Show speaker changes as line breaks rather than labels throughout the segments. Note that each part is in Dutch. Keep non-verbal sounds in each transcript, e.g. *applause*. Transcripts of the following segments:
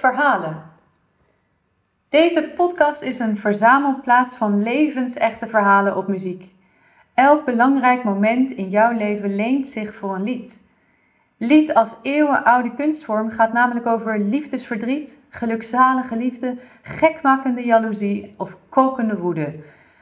Verhalen. Deze podcast is een verzamelplaats van levensechte verhalen op muziek. Elk belangrijk moment in jouw leven leent zich voor een lied. Lied als eeuwenoude kunstvorm gaat namelijk over liefdesverdriet, gelukzalige liefde, gekmakende jaloezie of kokende woede.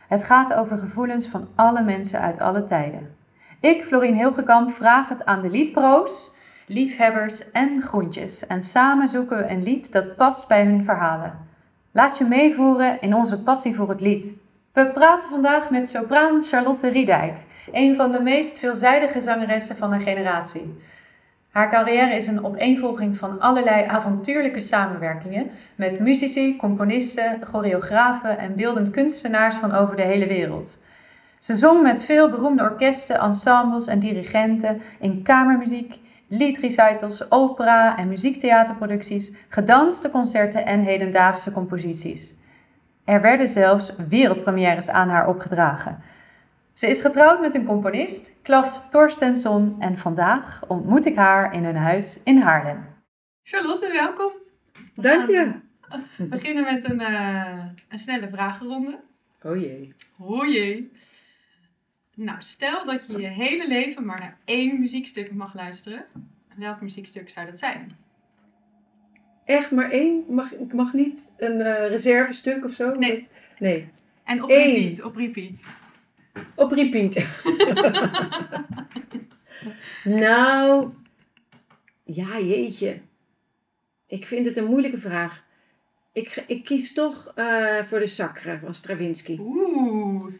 Het gaat over gevoelens van alle mensen uit alle tijden. Ik, Florien Hilgekamp, vraag het aan de liedpro's, liefhebbers en groentjes. En samen zoeken we een lied dat past bij hun verhalen. Laat je meevoeren in onze passie voor het lied. We praten vandaag met sopraan Charlotte Riedijk, een van de meest veelzijdige zangeressen van haar generatie. Haar carrière is een opeenvolging van allerlei avontuurlijke samenwerkingen met muzici, componisten, choreografen en beeldend kunstenaars van over de hele wereld. Ze zong met veel beroemde orkesten, ensembles en dirigenten in kamermuziek, liedrecitals, opera en muziektheaterproducties, gedanste concerten en hedendaagse composities. Er werden zelfs wereldpremières aan haar opgedragen. Ze is getrouwd met een componist, Klas Torstensson, en vandaag ontmoet ik haar in hun huis in Haarlem. Charlotte, welkom.
Dank je.
We beginnen met een, uh, een snelle vragenronde.
Oh jee.
Oh jee. Nou, stel dat je je hele leven maar naar één muziekstuk mag luisteren. Welk muziekstuk zou dat zijn?
Echt maar één? Mag, ik mag niet een uh, reservestuk of zo?
Nee.
Nee.
En op Eén. repeat, op repeat.
Op repeat. *laughs* nou, ja jeetje. Ik vind het een moeilijke vraag. Ik, ik kies toch uh, voor de Sacre van Stravinsky.
Oeh.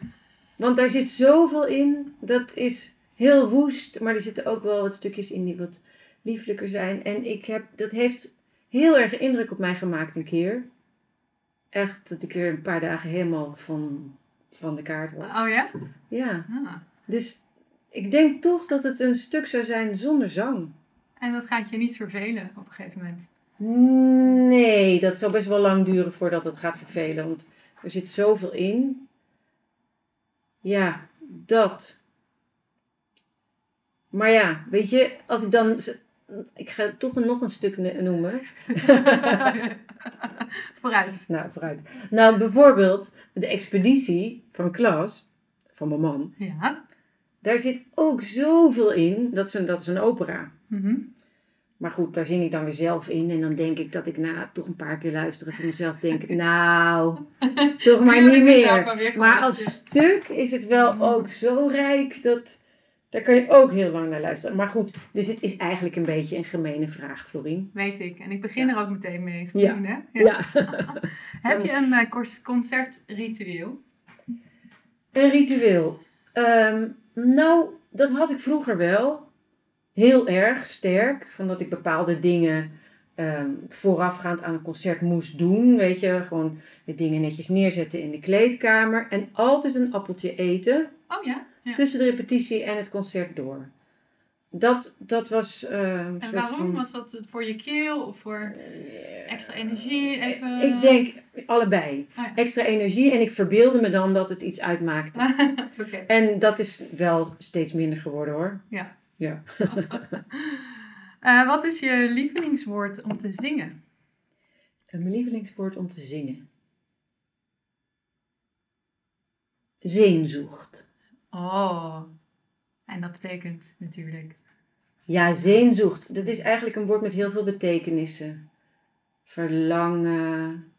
Want daar zit zoveel in. Dat is heel woest, maar er zitten ook wel wat stukjes in die wat lieflijker zijn. En ik heb, dat heeft heel erg indruk op mij gemaakt een keer. Echt dat ik er een paar dagen helemaal van, van de kaart was.
Oh ja?
Ja.
Ah.
Dus ik denk toch dat het een stuk zou zijn zonder zang.
En dat gaat je niet vervelen op een gegeven moment?
Nee, dat zal best wel lang duren voordat het gaat vervelen. Want er zit zoveel in. Ja, dat. Maar ja, weet je, als ik dan. Ik ga toch nog een stuk noemen. *laughs*
vooruit.
Nou, vooruit. Nou, bijvoorbeeld de expeditie van Klaas, van mijn man.
Ja.
Daar zit ook zoveel in. Dat is een, dat is een opera.
Mm
Maar goed, daar zing ik dan weer zelf in. En dan denk ik dat ik na toch een paar keer luisteren voor mezelf denk... *laughs* nou, *laughs* toch maar niet meer. Maar als stuk is het wel ook zo rijk dat... Daar kan je ook heel lang naar luisteren. Maar goed, dus het is eigenlijk een beetje een gemene vraag, Florien.
Weet ik. En ik begin er ook meteen mee,
Florien.
Ja.
Hè? ja. *laughs*
Heb je een uh, concertritueel?
Een ritueel? Um, nou, dat had ik vroeger wel. Heel erg sterk. Van dat ik bepaalde dingen um, voorafgaand aan een concert moest doen. Weet je, gewoon de dingen netjes neerzetten in de kleedkamer. En altijd een appeltje eten.
Oh ja? ja.
Tussen de repetitie en het concert door. Dat, dat was. Uh,
en waarom? Van, was dat voor je keel of voor extra energie? Even...
Ik denk allebei.
Ah, ja.
Extra energie en ik verbeelde me dan dat het iets uitmaakte. *laughs*
okay.
En dat is wel steeds minder geworden hoor.
Ja.
Ja.
uh, *laughs* wat is je lievelingswoord om te zingen?
Mijn lievelingswoord om te zingen. Zeenzocht.
Oh. En dat betekent natuurlijk.
Ja, zeenzocht. Dat is eigenlijk een woord met heel veel betekenissen. Verlangen.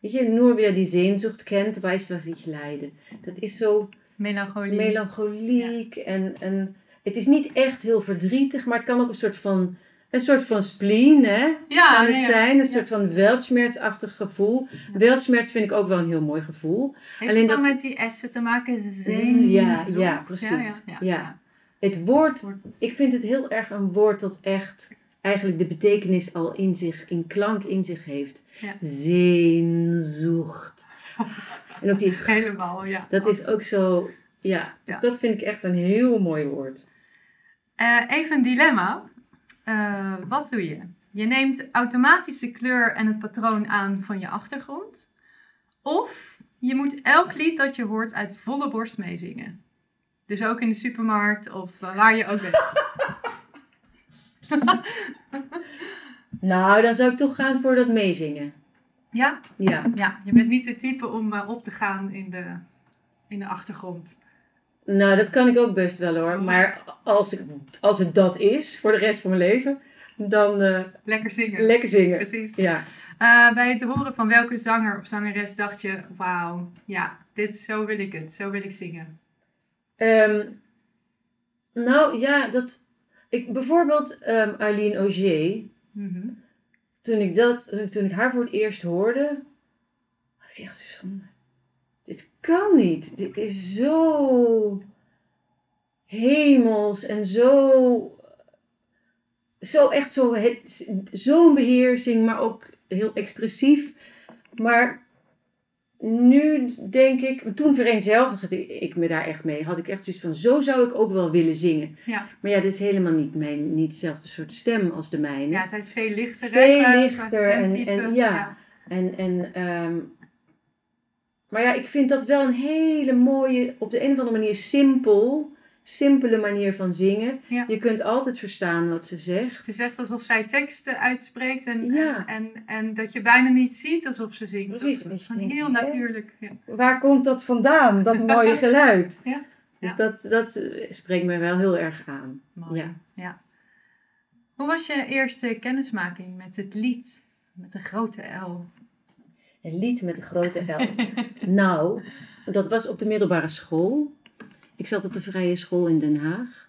Weet je, nur wer die Sehnsucht kent, weiß, was ich leide. Dat is zo
Melancholie.
melancholiek. Ja. En, en het is niet echt heel verdrietig, maar het kan ook een soort van een soort van spleen, hè?
Ja,
kan het zijn. Een soort van weltschmertsachtig gevoel. Ja. Vind ik ook wel een heel mooi gevoel.
Heeft Alleen het dan dat... met die S'en te maken? Zin,
ja, ja, precies. Ja, Het woord, ik vind het heel erg een woord dat echt eigenlijk de betekenis al in zich, in klank in zich heeft. Zeenzocht. *laughs* en ook die...
Helemaal, ja.
Dat is ook zo, ja. Dus dat vind ik echt een heel mooi woord.
Uh, even een dilemma. Uh, wat doe je? Je neemt automatisch de kleur en het patroon aan van je achtergrond. Of je moet elk lied dat je hoort uit volle borst meezingen. Dus ook in de supermarkt of waar je ook bent. *laughs* *laughs*
nou, dan zou ik toch gaan voor dat meezingen.
Ja?
Ja.
Ja, je bent niet de type om eh, op te gaan in de, in de achtergrond.
Nou, dat kan ik ook best wel hoor. Maar als, ik, als het dat is voor de rest van mijn leven, dan eh,
Lekker zingen.
lekker zingen.
Precies.
Ja.
Eh, bij het horen van welke zanger of zangeres dacht je, wauw, ja, dit, zo wil ik het, zo wil ik zingen.
Ehm, nou ja, dat. Ik, bijvoorbeeld ehm Arlene Auger.
Mhm.
Toen ik, dat, toen ik haar voor het eerst hoorde, had ik echt zoiets van: dit kan niet. Dit is zo hemels en zo. Zo echt zo, zo'n beheersing, maar ook heel expressief. Maar nu denk ik, toen vereenzelvigde ik me daar echt mee. Had ik echt zoiets van, zo zou ik ook wel willen zingen.
Ja.
Maar ja, dit is helemaal niet, mijn, niet hetzelfde soort stem als de mijne.
ja, zij is veel lichter.
Veel
hè,
lichter en- en ja. En, en, ehm, maar ja, ik vind dat wel een hele mooie, op de een of andere manier simpel, simpele manier van zingen.
Ja.
Je kunt altijd verstaan wat ze zegt.
Het is echt alsof zij teksten uitspreekt en,
Ja.
en, en, en dat je bijna niet ziet alsof ze zingt.
Precies,
Dat is
je
heel
hè?
natuurlijk. Ja.
Waar komt dat vandaan, dat *laughs* mooie geluid?
Ja.
Dus dat, dat spreekt mij wel heel erg aan.
Mooi.
Ja.
Ja. Hoe was je eerste kennismaking met het lied met de grote L?
Een lied met een grote L. *laughs* nou, dat was op de middelbare school. Ik zat op de vrije school in Den Haag.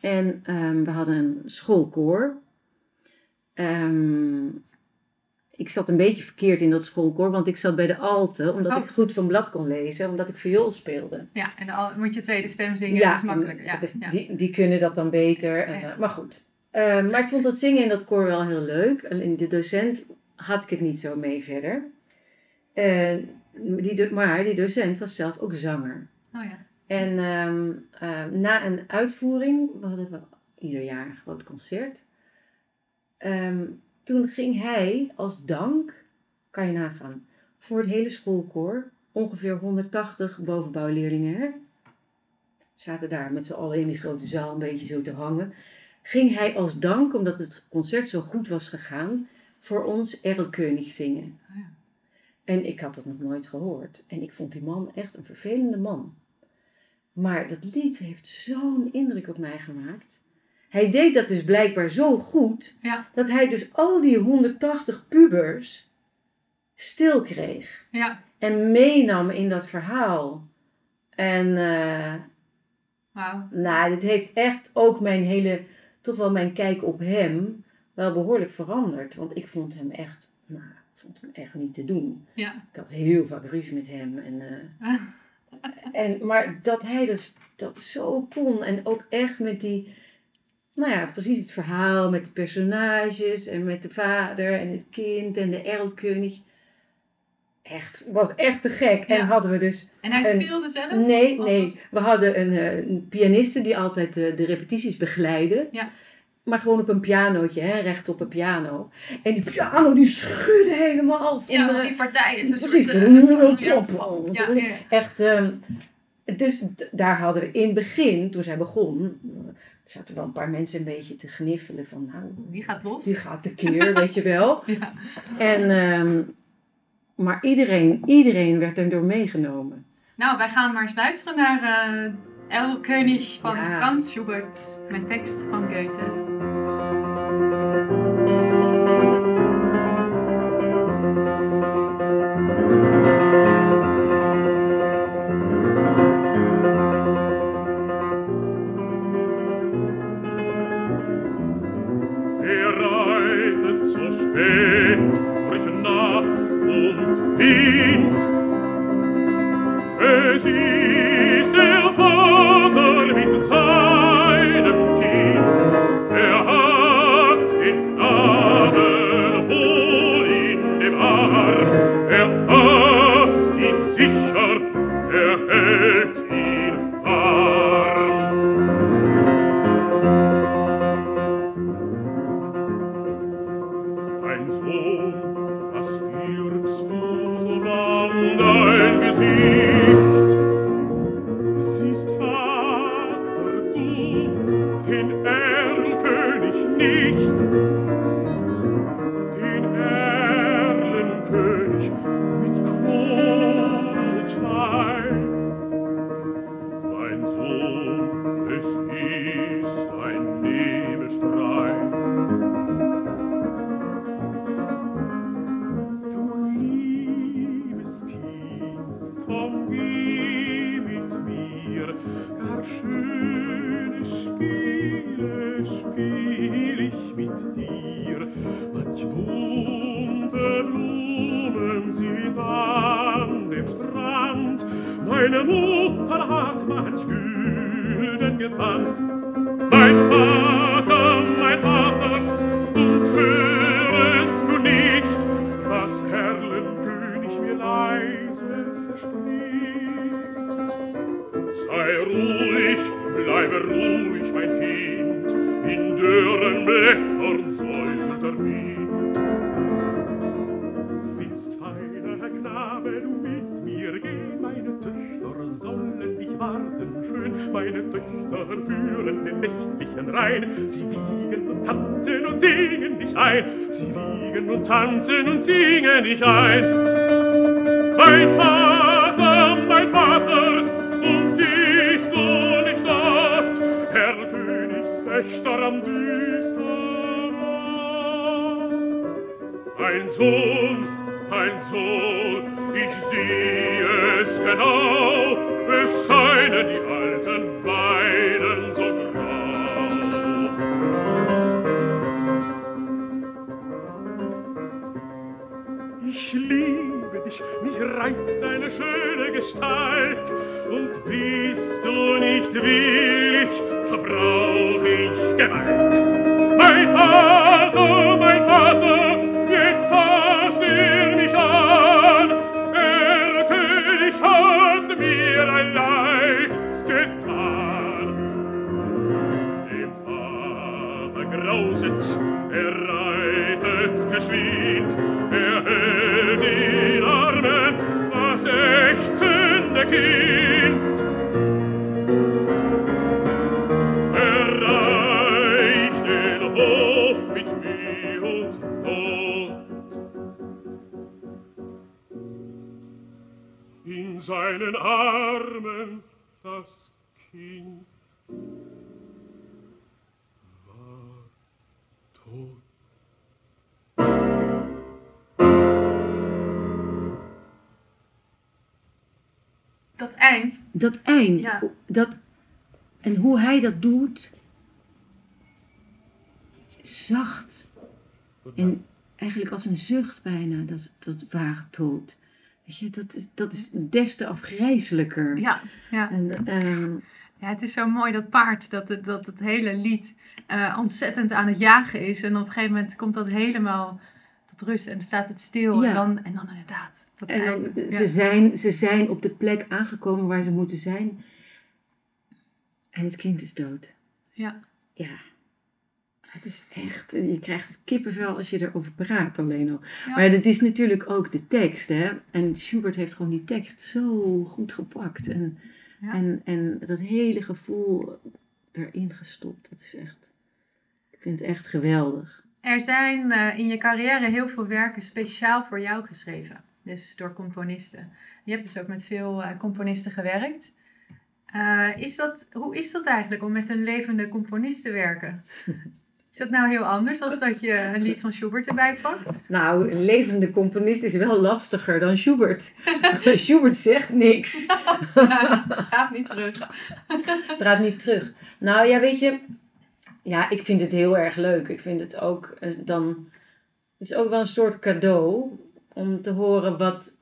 En ehm, we hadden een schoolkoor. Ehm, ik zat een beetje verkeerd in dat schoolkoor, want ik zat bij de alte, omdat
Oh.
ik goed van blad kon lezen, omdat ik viool speelde.
Ja, en dan moet je tweede stem zingen, dat is makkelijker. Ja,
is-
ja.
die, die kunnen dat dan beter. En,
Ja.
eh, maar goed. Ehm, maar ik vond dat zingen in dat koor wel heel leuk. Alleen de docent had ik het niet zo mee verder. En die, maar die docent was zelf ook zanger.
Oh ja.
En ehm, ehm, na een uitvoering, we hadden we ieder jaar een groot concert. Ehm, toen ging hij als dank, kan je nagaan, voor het hele schoolkoor, ongeveer 180 bovenbouwleerlingen, hè? zaten daar met z'n allen in die grote zaal een beetje zo te hangen. Ging hij als dank, omdat het concert zo goed was gegaan, voor ons Erlkönig zingen.
Oh ja.
En ik had dat nog nooit gehoord. En ik vond die man echt een vervelende man. Maar dat lied heeft zo'n indruk op mij gemaakt. Hij deed dat dus blijkbaar zo goed,
Ja,
dat hij dus al die 180 pubers stil kreeg.
ja.
En meenam in dat verhaal. En
Wauw.
nou, dit heeft echt ook mijn hele, toch wel mijn kijk op hem, wel behoorlijk veranderd. Want ik vond hem echt, nou, ik vond hem echt niet te doen.
Ja.
Ik had heel vaak ruzie met hem. En, eh, *laughs* en, maar dat hij dus dat zo kon. En ook echt met die... Nou ja, precies het verhaal met de personages. En met de vader en het kind en de erlkönig. Echt, was echt te gek.
Ja.
En hadden we dus...
En hij speelde zelf?
Nee, nee.
was-
We hadden een, eh, een pianiste die altijd eh, de repetities begeleidde.
Ja.
Maar gewoon op een pianootje, hè, recht op een piano. En die piano die schudde helemaal van...
Ja,
eh,
want die partij is een
Precies.
soort... eh, ja.
Echt, ehm, dus daar hadden we in het begin, toen zij begon, eh, zaten wel een paar mensen een beetje te gniffelen van, nou,
Wie gaat los?
die gaat tekeer, *laughs* weet je wel.
Ja.
En, ehm, maar iedereen, iedereen werd erdoor meegenomen.
Nou, wij gaan maar eens luisteren naar eh El König van
Ja.
Frans Schubert. Met tekst van Goethe.
Warten schön, meine Töchter führen den nächtlichen Rhein, sie wiegen und tanzen und singen dich ein, sie wiegen und tanzen und singen dich ein. Mein Vater, mein Vater, und siehst du nicht dort, Herr Königswächter am düsteren? Ein Sohn, ein Sohn, ich sehe es genau, es scheinen die alten Weiden so grau. Ich liebe dich, mich reizt deine schöne Gestalt. Und bist du nicht willig, so brauch ich Gewalt.
Dat eind.
Dat eind,
Ja.
dat, en hoe hij dat doet, zacht. En eigenlijk als een zucht bijna, dat, dat ware dood. Weet je, dat is, dat is des te afgrijzelijker.
Ja, ja.
En, ehm,
ja, het is zo mooi dat paard, dat het, dat het hele lied eh, ontzettend aan het jagen is. En op een gegeven moment komt dat helemaal tot rust en staat het stil.
Ja.
En, dan, en dan inderdaad. Dat
en dan,
einde. Ja.
ze, zijn, ze zijn op de plek aangekomen waar ze moeten zijn. En het kind is dood.
Ja.
Ja. Het is echt, je krijgt het kippenvel als je erover praat alleen al.
Ja.
Maar het is natuurlijk ook de tekst, hè. En Schubert heeft gewoon die tekst zo goed gepakt. En,
Ja.
en, en dat hele gevoel erin gestopt. Dat is echt, ik vind het echt geweldig.
Er zijn eh, in je carrière heel veel werken speciaal voor jou geschreven. Dus door componisten. Je hebt dus ook met veel eh, componisten gewerkt. Eh, is dat, hoe is dat eigenlijk om met een levende componist te werken? Is dat nou heel anders als dat je een lied van Schubert erbij pakt?
Nou, een levende componist is wel lastiger dan Schubert. *laughs* Schubert zegt niks. *laughs*
Gaat niet terug.
Draait niet terug. Nou ja, weet je, ja, ik vind het heel erg leuk. Ik vind het ook eh, dan, het is ook wel een soort cadeau om te horen wat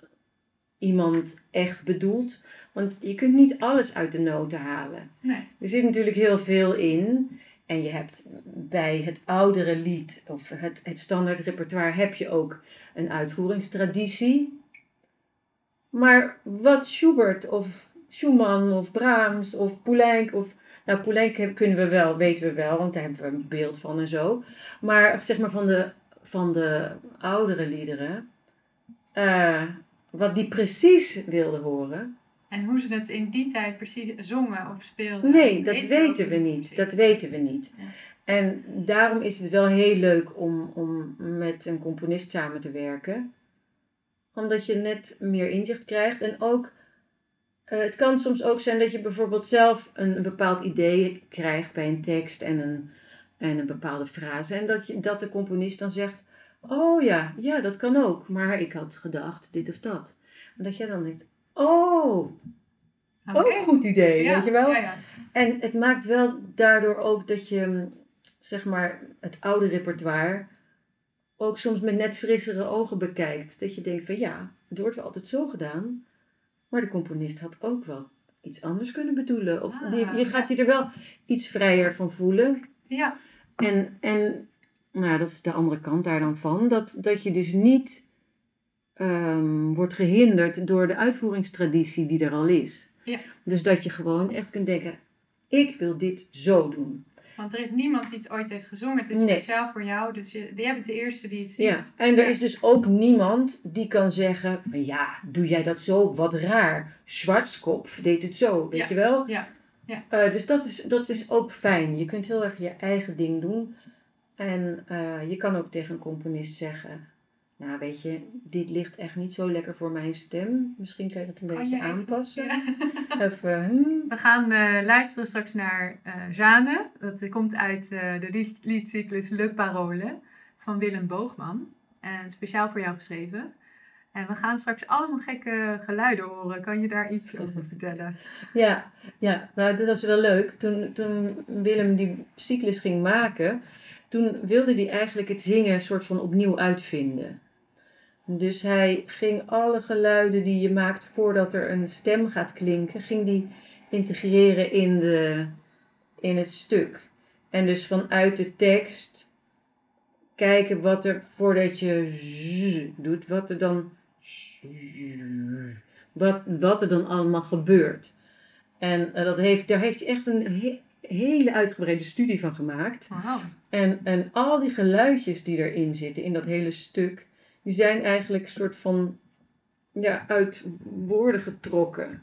iemand echt bedoelt. Want je kunt niet alles uit de noten halen.
Nee.
Er zit natuurlijk heel veel in. En je hebt bij het oudere lied of het, het standaard repertoire heb je ook een uitvoeringstraditie. Maar wat Schubert of Schumann of Brahms of Poulenc of... Nou, Poulenc kunnen we wel, weten we wel, want daar hebben we een beeld van en zo. Maar zeg maar van de, van de oudere liederen, eh, wat die precies wilde horen,
En hoe ze het in die tijd precies zongen of speelden?
Nee, dat weten we niet.
precies.
Dat weten we niet.
Ja.
En daarom is het wel heel leuk om, om met een componist samen te werken. Omdat je net meer inzicht krijgt. En ook, eh, het kan soms ook zijn dat je bijvoorbeeld zelf een, een bepaald idee krijgt bij een tekst en een, en een bepaalde frase. En dat, je, dat de componist dan zegt, oh ja, ja, dat kan ook. Maar ik had gedacht dit of dat. En dat jij dan denkt, oh,
Oké.
ook een goed idee,
Ja,
weet je wel?
Ja, ja.
En het maakt wel daardoor ook dat je, zeg maar, het oude repertoire ook soms met net frissere ogen bekijkt. Dat je denkt van ja, het wordt wel altijd zo gedaan. Maar de componist had ook wel iets anders kunnen bedoelen. Of
Ah,
die, je gaat je er wel iets vrijer van voelen.
ja.
En, en nou, dat is de andere kant daar dan van. Dat, dat je dus niet ehm, wordt gehinderd door de uitvoeringstraditie die er al is.
Ja.
Dus dat je gewoon echt kunt denken, ik wil dit zo doen.
Want er is niemand die het ooit heeft gezongen. Het is
Nee.
speciaal voor jou. Dus je, jij bent de eerste die het ziet.
Ja. En er
Ja.
is dus ook niemand die kan zeggen, ja, doe jij dat zo? Wat raar. Schwarzkopf deed het zo, weet
Ja.
je wel?
Ja.
Eh, dus dat is, dat is ook fijn. Je kunt heel erg je eigen ding doen. En eh, je kan ook tegen een componist zeggen... Nou, weet je, dit ligt echt niet zo lekker voor mijn stem. Misschien kan je dat een
Kan
beetje
je even-
aanpassen.
Ja.
Even, hmm.
We gaan eh, luisteren straks naar eh Jeanne. Dat komt uit eh, de lied- liedcyclus Le Parole van Willem Boogman. En speciaal voor jou geschreven. En we gaan straks allemaal gekke geluiden horen. Kan je daar iets over vertellen? *laughs*
Ja, ja, nou dat was wel leuk. Toen, toen Willem die cyclus ging maken, toen wilde hij eigenlijk het zingen soort van opnieuw uitvinden. Dus hij ging alle geluiden die je maakt voordat er een stem gaat klinken, ging die integreren in, de, in het stuk. En dus vanuit de tekst kijken wat er, voordat je doet, wat er dan, wat, wat er dan allemaal gebeurt. En eh, dat heeft, daar heeft hij echt een he- hele uitgebreide studie van gemaakt. En, en al die geluidjes die erin zitten, in dat hele stuk, die zijn eigenlijk een soort van ja, uit woorden getrokken.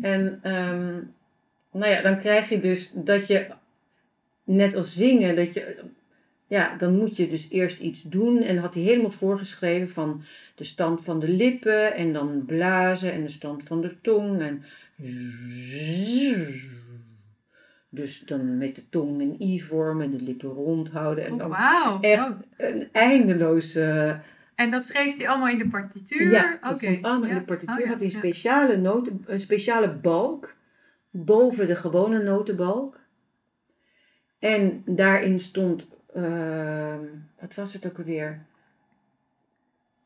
En ehm, nou ja, dan krijg je dus dat je, net als zingen, dat je, ja, dan moet je dus eerst iets doen. En had hij helemaal voorgeschreven van de stand van de lippen en dan blazen en de stand van de tong. En dus dan met de tong een i vormen en de lippen rond houden. En
Oh,
dan echt
Oh.
een eindeloze...
En dat schreef hij allemaal in de partituur?
Ja, dat stond allemaal in de partituur.
Oh, ja,
Had hij een speciale, noten, een speciale balk boven de gewone notenbalk. En daarin stond, ehm, wat was het ook alweer?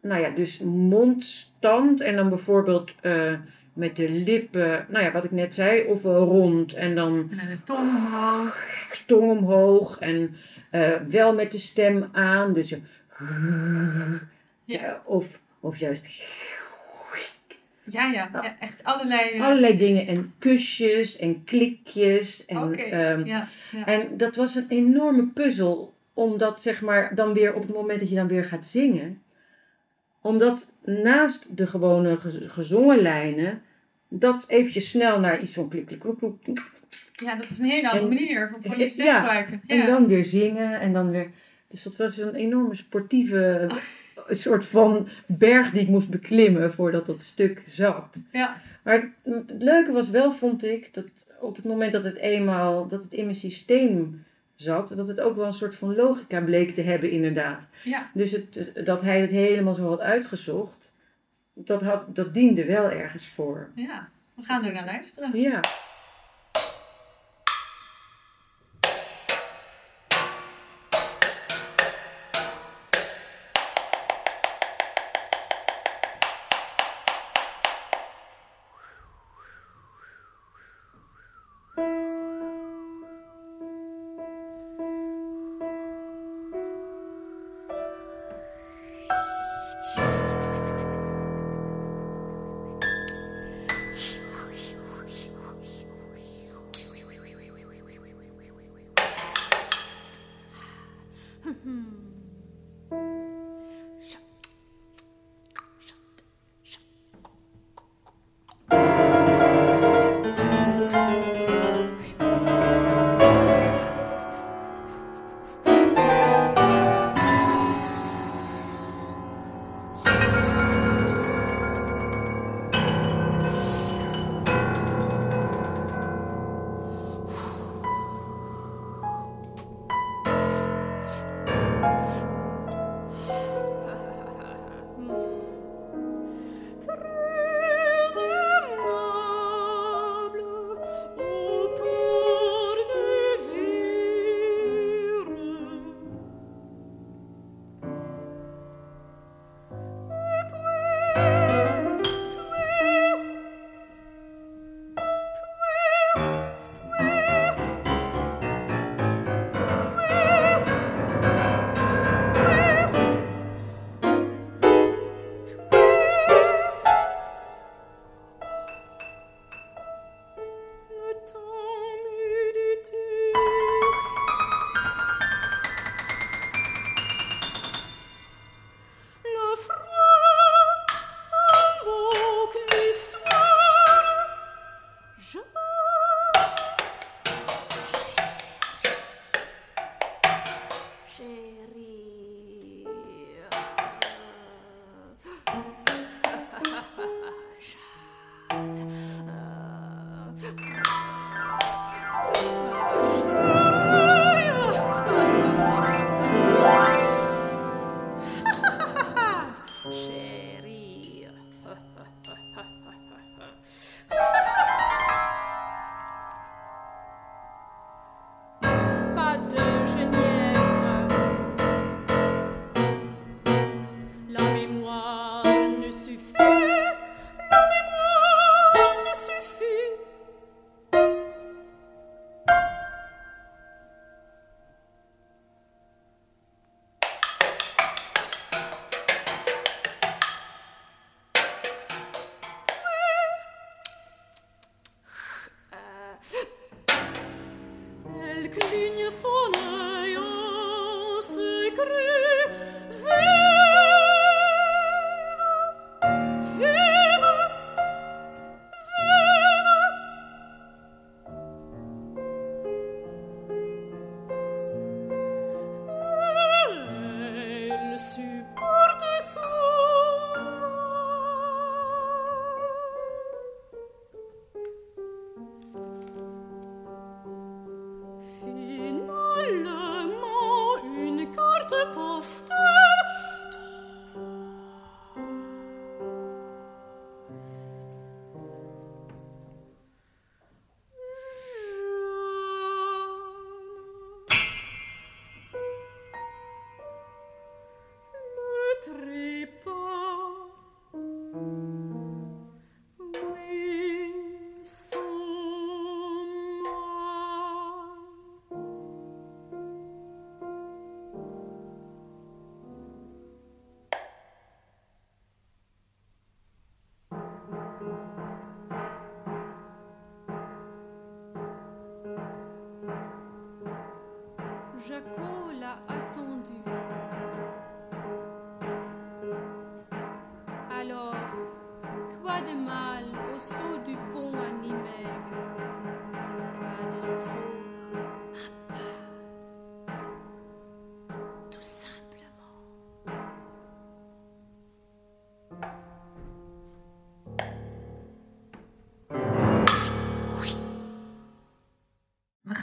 Nou ja, dus mondstand en dan bijvoorbeeld eh, met de lippen, nou ja, wat ik net zei, of rond en dan
En de tong omhoog.
tong omhoog en eh, wel met de stem aan. Dus je,
Ja.
Of, of juist
Ja, ja, ja. Echt allerlei... eh,
allerlei dingen en kusjes en klikjes. En,
Oké.
ehm,
ja, ja.
en dat was een enorme puzzel, omdat zeg maar dan weer op het moment dat je dan weer gaat zingen, omdat naast de gewone gez- gezongen lijnen, dat eventjes snel naar iets van klik, klik, klik, klik, klik,
ja, dat is een hele andere
en-
manier van, van je stem gebruiken. Ja.
En dan weer zingen en dan weer. Dus dat was een enorme sportieve *laughs* soort van berg die ik moest beklimmen voordat dat stuk zat.
ja.
Maar het leuke was wel, vond ik, dat op het moment dat het eenmaal dat het in mijn systeem zat, dat het ook wel een soort van logica bleek te hebben, inderdaad.
ja.
Dus het, dat hij het helemaal zo had uitgezocht, dat, had, dat diende wel ergens voor.
Ja, we gaan er naar luisteren.
Ja.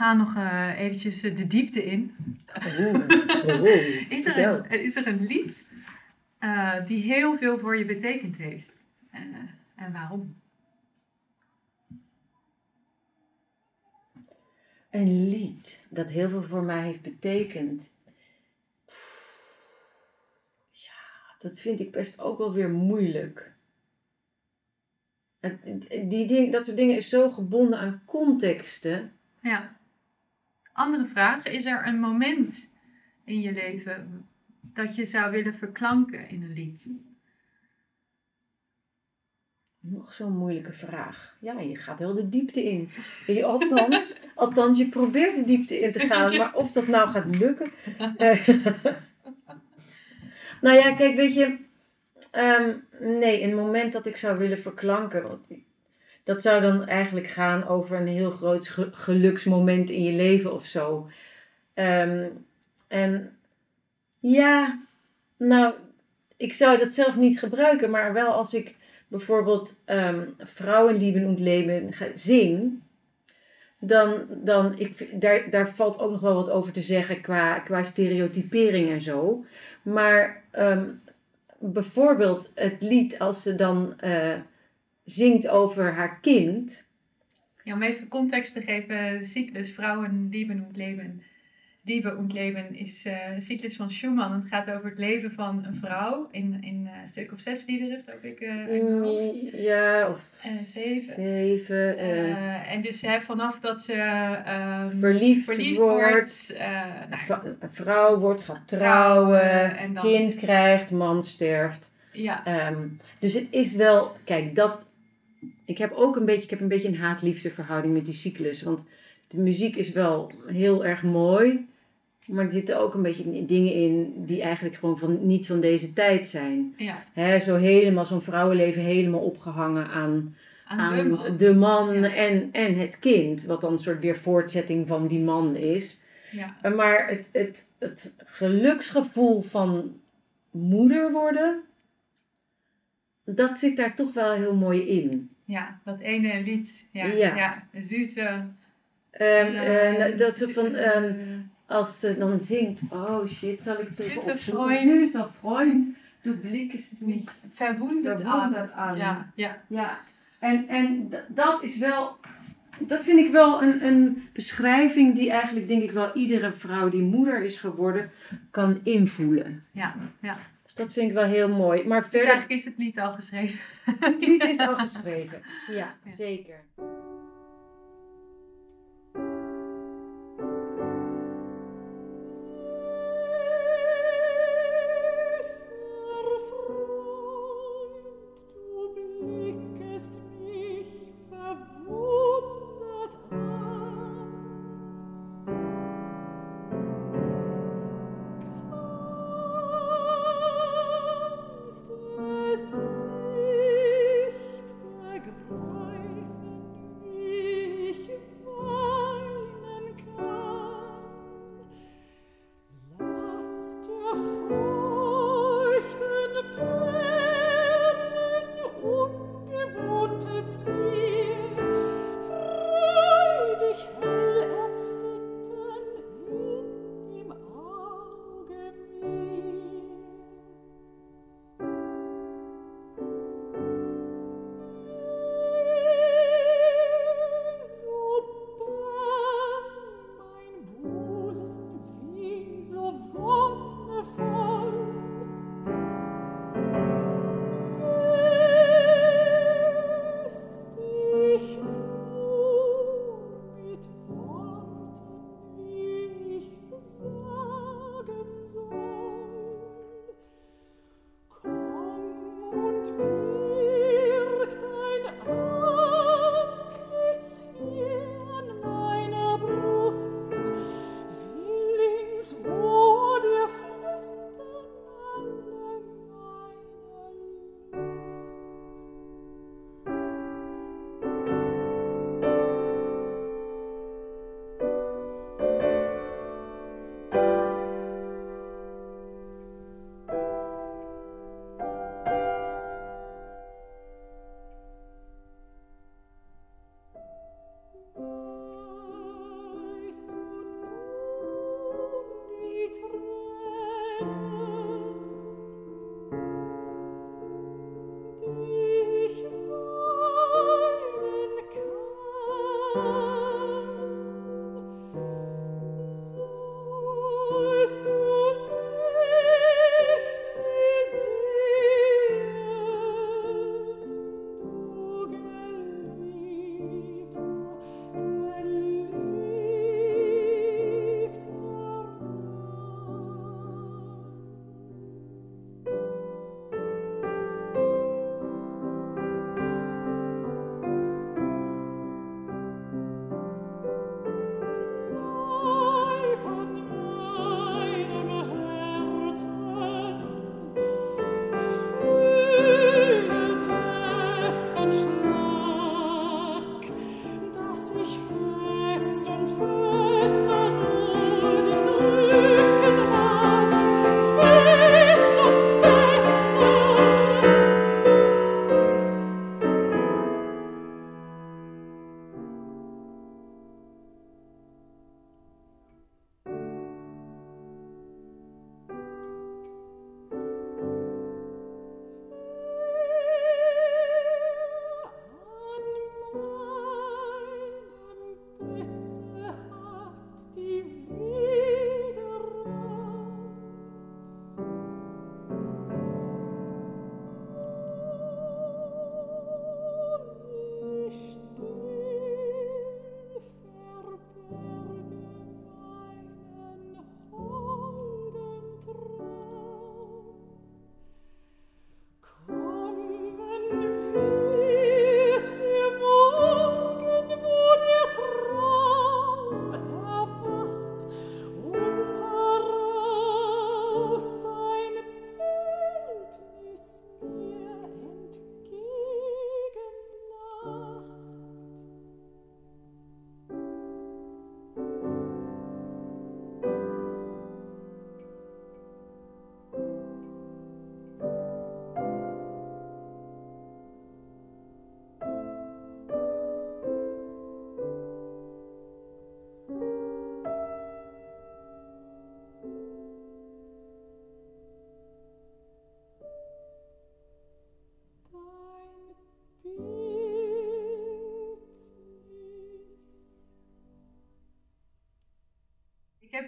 Gaan nog eh, eventjes eh, de diepte in. *laughs* Is er een, is er een lied eh, die heel veel voor je betekend heeft? En waarom?
Een lied dat heel veel voor mij heeft betekend. Ja, dat vind ik best ook wel weer moeilijk. Die ding, dat soort dingen is zo gebonden aan contexten.
Ja. Andere vraag. Is er een moment in je leven dat je zou willen verklanken in een lied?
Nog zo'n moeilijke vraag. Ja, je gaat heel de diepte in. Je, althans, *laughs* althans, je probeert de diepte in te gaan, maar of dat nou gaat lukken. eh, *laughs* nou ja, kijk, weet je. ehm, nee, een moment dat ik zou willen verklanken. Dat zou dan eigenlijk gaan over een heel groot ge- geluksmoment in je leven of zo. Ehm, en ja, nou, ik zou dat zelf niet gebruiken, maar wel als ik bijvoorbeeld ehm Vrouwenlieben und Leben zing, dan, dan ik, daar, daar valt ook nog wel wat over te zeggen qua, qua stereotypering en zo. Maar ehm, bijvoorbeeld het lied als ze dan eh, zingt over haar kind.
Ja, om even context te geven. Cyclus Vrouwen lieben und leben. Liebe und Leben is eh, een cyclus van Schumann. Het gaat over het leven van een vrouw in, in eh, een stuk of zes liederen, geloof ik, eh uit mijn hoofd.
Ja, of
Eh, zeven.
zeven. eh,
Eh, en dus hè, vanaf dat ze ehm,
verliefd,
verliefd
wordt.
eh, nou,
vrouw wordt, gaat
Trouwen
trouwen,
en dan-
kind krijgt, man sterft.
ja,
Ehm, dus het is wel, kijk, dat. Ik heb ook een beetje, ik heb een beetje een haat-liefde verhouding met die cyclus. Want de muziek is wel heel erg mooi. Maar er zitten ook een beetje dingen in die eigenlijk gewoon van, niet van deze tijd zijn.
ja,
Hè, zo helemaal, zo'n vrouwenleven helemaal opgehangen aan,
aan, de man.
de man
Ja.
en, en het kind. Wat dan een soort weer voortzetting van die man is.
Ja,
Maar het, het, het geluksgevoel van moeder worden, dat zit daar toch wel heel mooi in.
ja, dat ene lied. Ja,
Ja.
ja. Zuze.
Ehm,
eh,
eh, dat ze van,
eh,
ehm, als ze dan zingt, oh shit, zal ik even
Süßer? Freund.
Süßer Freund, du blickst mich
Nicht verwundet aan.
verwundert aan.
Ja, ja,
Ja, en, en dat is wel, dat vind ik wel een, een beschrijving die eigenlijk denk ik wel iedere vrouw die moeder is geworden kan invoelen.
ja, ja.
Dus dat vind ik wel heel mooi. Maar
Dus
verder,
eigenlijk is het lied al geschreven.
het lied is al *laughs* geschreven. Ja,
Ja.
zeker.
thank
you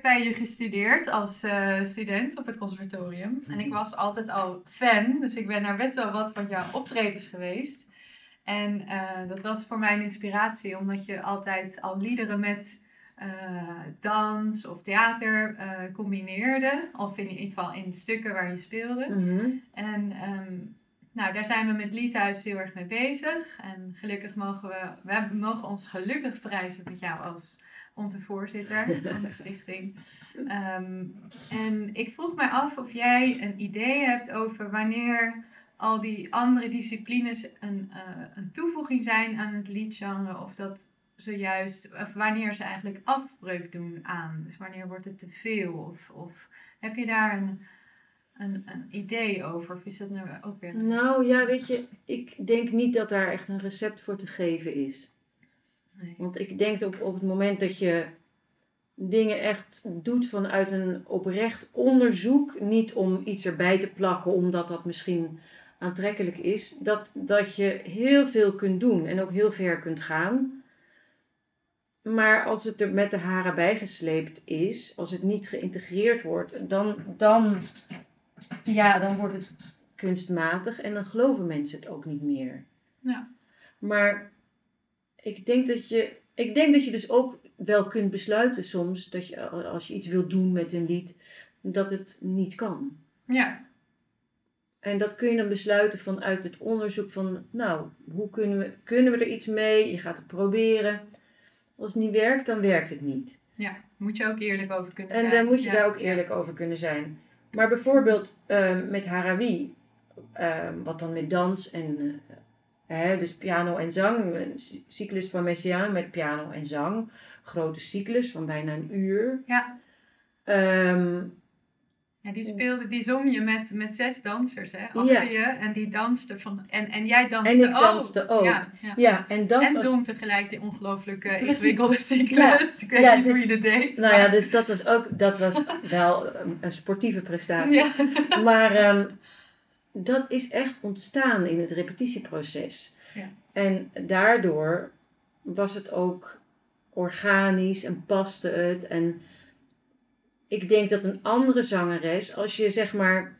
heb bij je gestudeerd als eh, student op het conservatorium. En ik was altijd al fan, dus ik ben naar best wel wat van jouw optredens geweest. En eh, dat was voor mij een inspiratie, omdat je altijd al liederen met eh, dans of theater combineerde. Of in ieder geval in de stukken waar je speelde.
Mhm.
En ehm, nou, daar zijn we met Liedhuis heel erg mee bezig. En gelukkig mogen we, we mogen ons gelukkig prijzen met jou als onze voorzitter *laughs* van de stichting. Ehm, en ik vroeg mij af of jij een idee hebt over wanneer al die andere disciplines een, eh, een toevoeging zijn aan het liedgenre. Of dat zojuist, of wanneer ze eigenlijk afbreuk doen aan. Dus wanneer wordt het te veel? Of, of heb je daar een, een, een idee over? Of is dat nou ook weer...
Nou ja, weet je, ik denk niet dat daar echt een recept voor te geven is.
Nee.
Want ik denk op, op het moment dat je dingen echt doet vanuit een oprecht onderzoek, niet om iets erbij te plakken omdat dat misschien aantrekkelijk is, dat, dat je heel veel kunt doen en ook heel ver kunt gaan. Maar als het er met de haren bijgesleept is, als het niet geïntegreerd wordt, dan, dan, ja, dan wordt het kunstmatig en dan geloven mensen het ook niet meer.
Ja.
Maar ik denk dat je, ik denk dat je dus ook wel kunt besluiten soms dat je als je iets wilt doen met een lied, dat het niet kan.
Ja,
En dat kun je dan besluiten vanuit het onderzoek van, nou, hoe kunnen we, kunnen we er iets mee? Je gaat het proberen. Als het niet werkt, dan werkt het niet.
Ja.
Moet je ook eerlijk over kunnen
En
zijn.
daar moet je
Ja.
daar ook eerlijk over kunnen zijn. Maar bijvoorbeeld ehm, met Harawi, ehm, wat dan met dans en eh, hè, dus piano en zang, een cy- cyclus van Messiaen met piano en zang, grote cyclus van bijna een uur.
Ja.
Ehm,
Ja, die speelde, die zong je met, met zes dansers, hè? Achter
Ja.
je. En die dansten van... En, en jij danste
En ik
ook.
danste ook.
Ja, ja.
ja, en dat
en
was...
zong tegelijk die ongelooflijke ingewikkelde cyclus. Ik weet niet
dus-
hoe je dat deed.
Nou ja, dus dat was ook dat was wel een, sportieve prestatie. Maar ehm, dat is echt ontstaan in het repetitieproces.
Ja.
En daardoor was het ook organisch en paste het. En ik denk dat een andere zangeres, als je zeg maar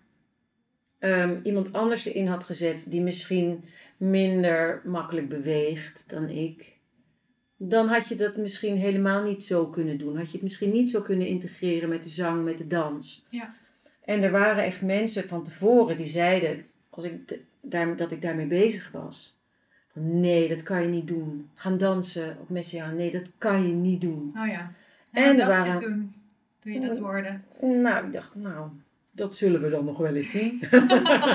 ehm, iemand anders erin had gezet die misschien minder makkelijk beweegt dan ik, dan had je dat misschien helemaal niet zo kunnen doen. Had je het misschien niet zo kunnen integreren met de zang, met de dans.
Ja.
En er waren echt mensen van tevoren die zeiden, als ik daar, dat ik daarmee bezig was. Van, nee, dat kan je niet doen. Gaan dansen op Messiaen, nee, dat kan je niet doen.
Oh ja.
En
En wat dacht
waren-
je toen? Toen je dat hoorde?
Nou, ik dacht, nou, dat zullen we dan nog wel eens zien.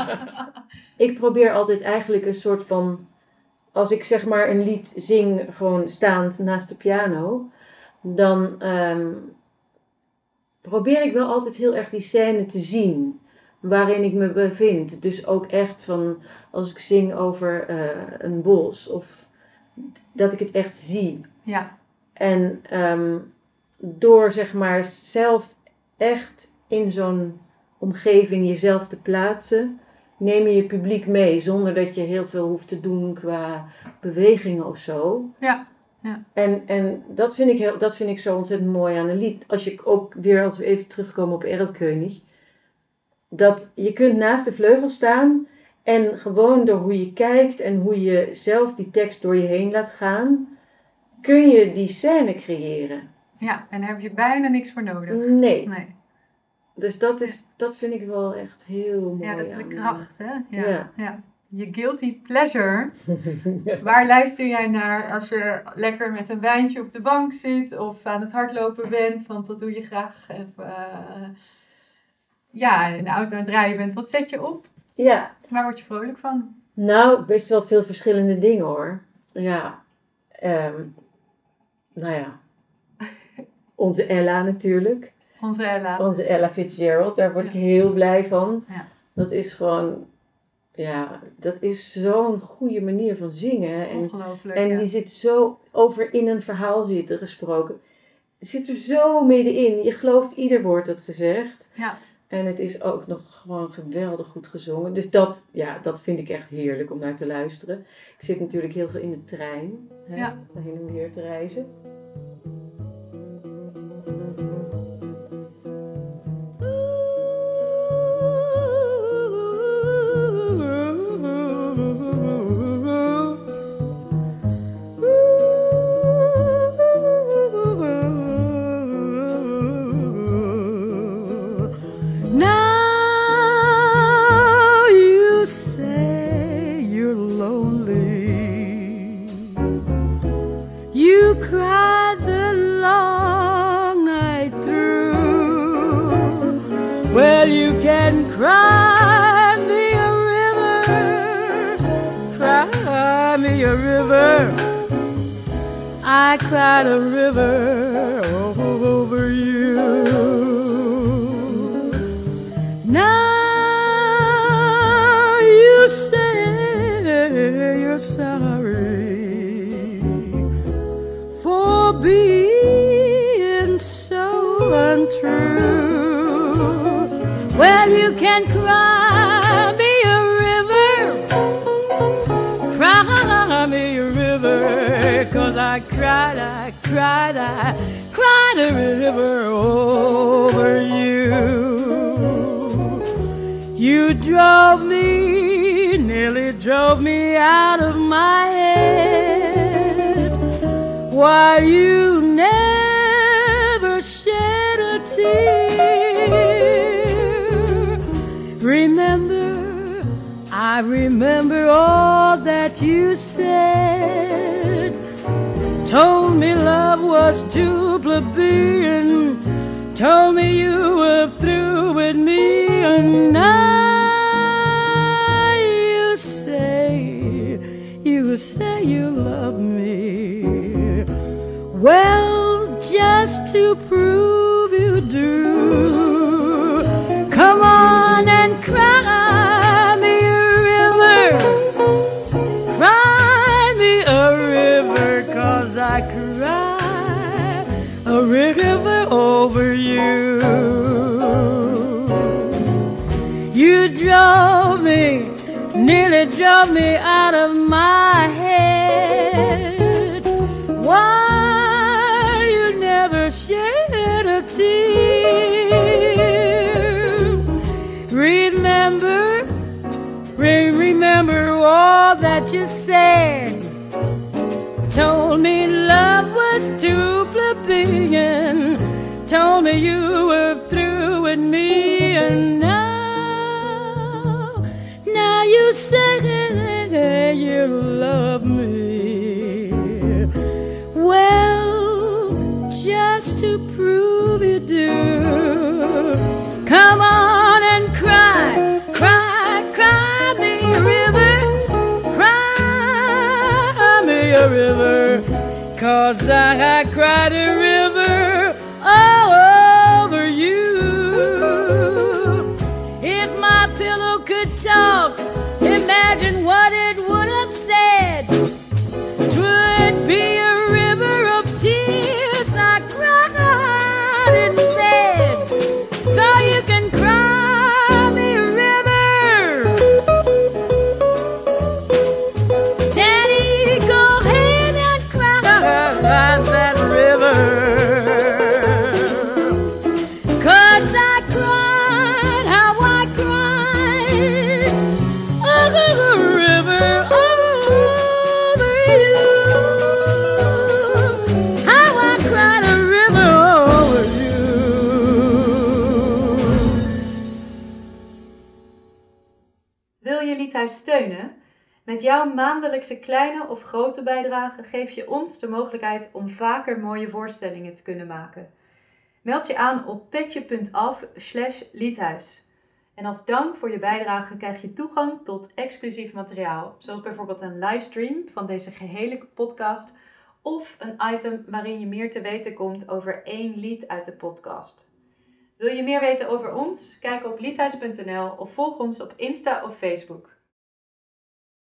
*laughs* ik probeer altijd eigenlijk een soort van, als ik zeg maar een lied zing, gewoon staand naast de piano, dan ehm, probeer ik wel altijd heel erg die scène te zien waarin ik me bevind. Dus ook echt van, als ik zing over eh, een bos, of dat ik het echt zie.
Ja.
En ehm, door zeg maar zelf echt in zo'n omgeving jezelf te plaatsen, neem je je publiek mee zonder dat je heel veel hoeft te doen qua bewegingen of zo.
Ja.
En, en dat, vind ik heel, dat vind ik zo ontzettend mooi aan een lied. Als je ook weer, als we even terugkomen op Erlkönig, dat je kunt naast de vleugel staan en gewoon door hoe je kijkt en hoe je zelf die tekst door je heen laat gaan, kun je die scène creëren.
Ja, en daar heb je bijna niks voor nodig.
Nee.
Nee.
Dus dat, is, dat vind ik wel echt heel mooi.
Ja, dat is de kracht, hè? Ja.
Ja.
ja. Je guilty pleasure. *laughs* Waar luister jij naar als je lekker met een wijntje op de bank zit of aan het hardlopen bent? Want dat doe je graag. Of, eh, ja, in de auto aan het rijden bent. Wat zet je op?
Ja,
Waar word je vrolijk van?
nou, best wel veel verschillende dingen hoor. Ja, ehm, nou ja. *laughs* Onze Ella natuurlijk.
Onze Ella.
Onze Ella Fitzgerald, daar word ik heel blij van.
Ja.
Dat is gewoon, ja, dat is zo'n goede manier van zingen. En,
Ongelooflijk.
en
ja.
die zit zo over in een verhaal zitten gesproken. Zit er zo middenin. Je gelooft ieder woord dat ze zegt.
Ja.
En het is ook nog gewoon geweldig goed gezongen. Dus dat, ja, dat vind ik echt heerlijk om naar te luisteren. Ik zit natuurlijk heel veel in de trein. Hè,
Ja.
Heen en weer te reizen.
I cried a river I cried, I cried, I cried a river over you. You drove me, nearly drove me out of my head. Why you never shed a tear. Remember, I remember all that you said. Told me love was too plebeian. Told me you were through with me, and now nearly drove me out of my head. Why you never shed a tear? Remember, re- remember all that you said. Told me love was too plebeian. Told me you were through with me, and now, now you say you love me. Well, just to prove you do, come on and cry, cry, cry me a river, cry me a river, cause I, I cried a river all over you. If my pillow could talk,
Met jouw maandelijkse kleine of grote bijdrage geef je ons de mogelijkheid om vaker mooie voorstellingen te kunnen maken. Meld je aan op petje.af liedhuis. En als dank voor je bijdrage krijg je toegang tot exclusief materiaal, zoals bijvoorbeeld een livestream van deze gehele podcast of een item waarin je meer te weten komt over één lied uit de podcast. Wil je meer weten over ons? Kijk op liedhuis.nl of volg ons op Insta of Facebook.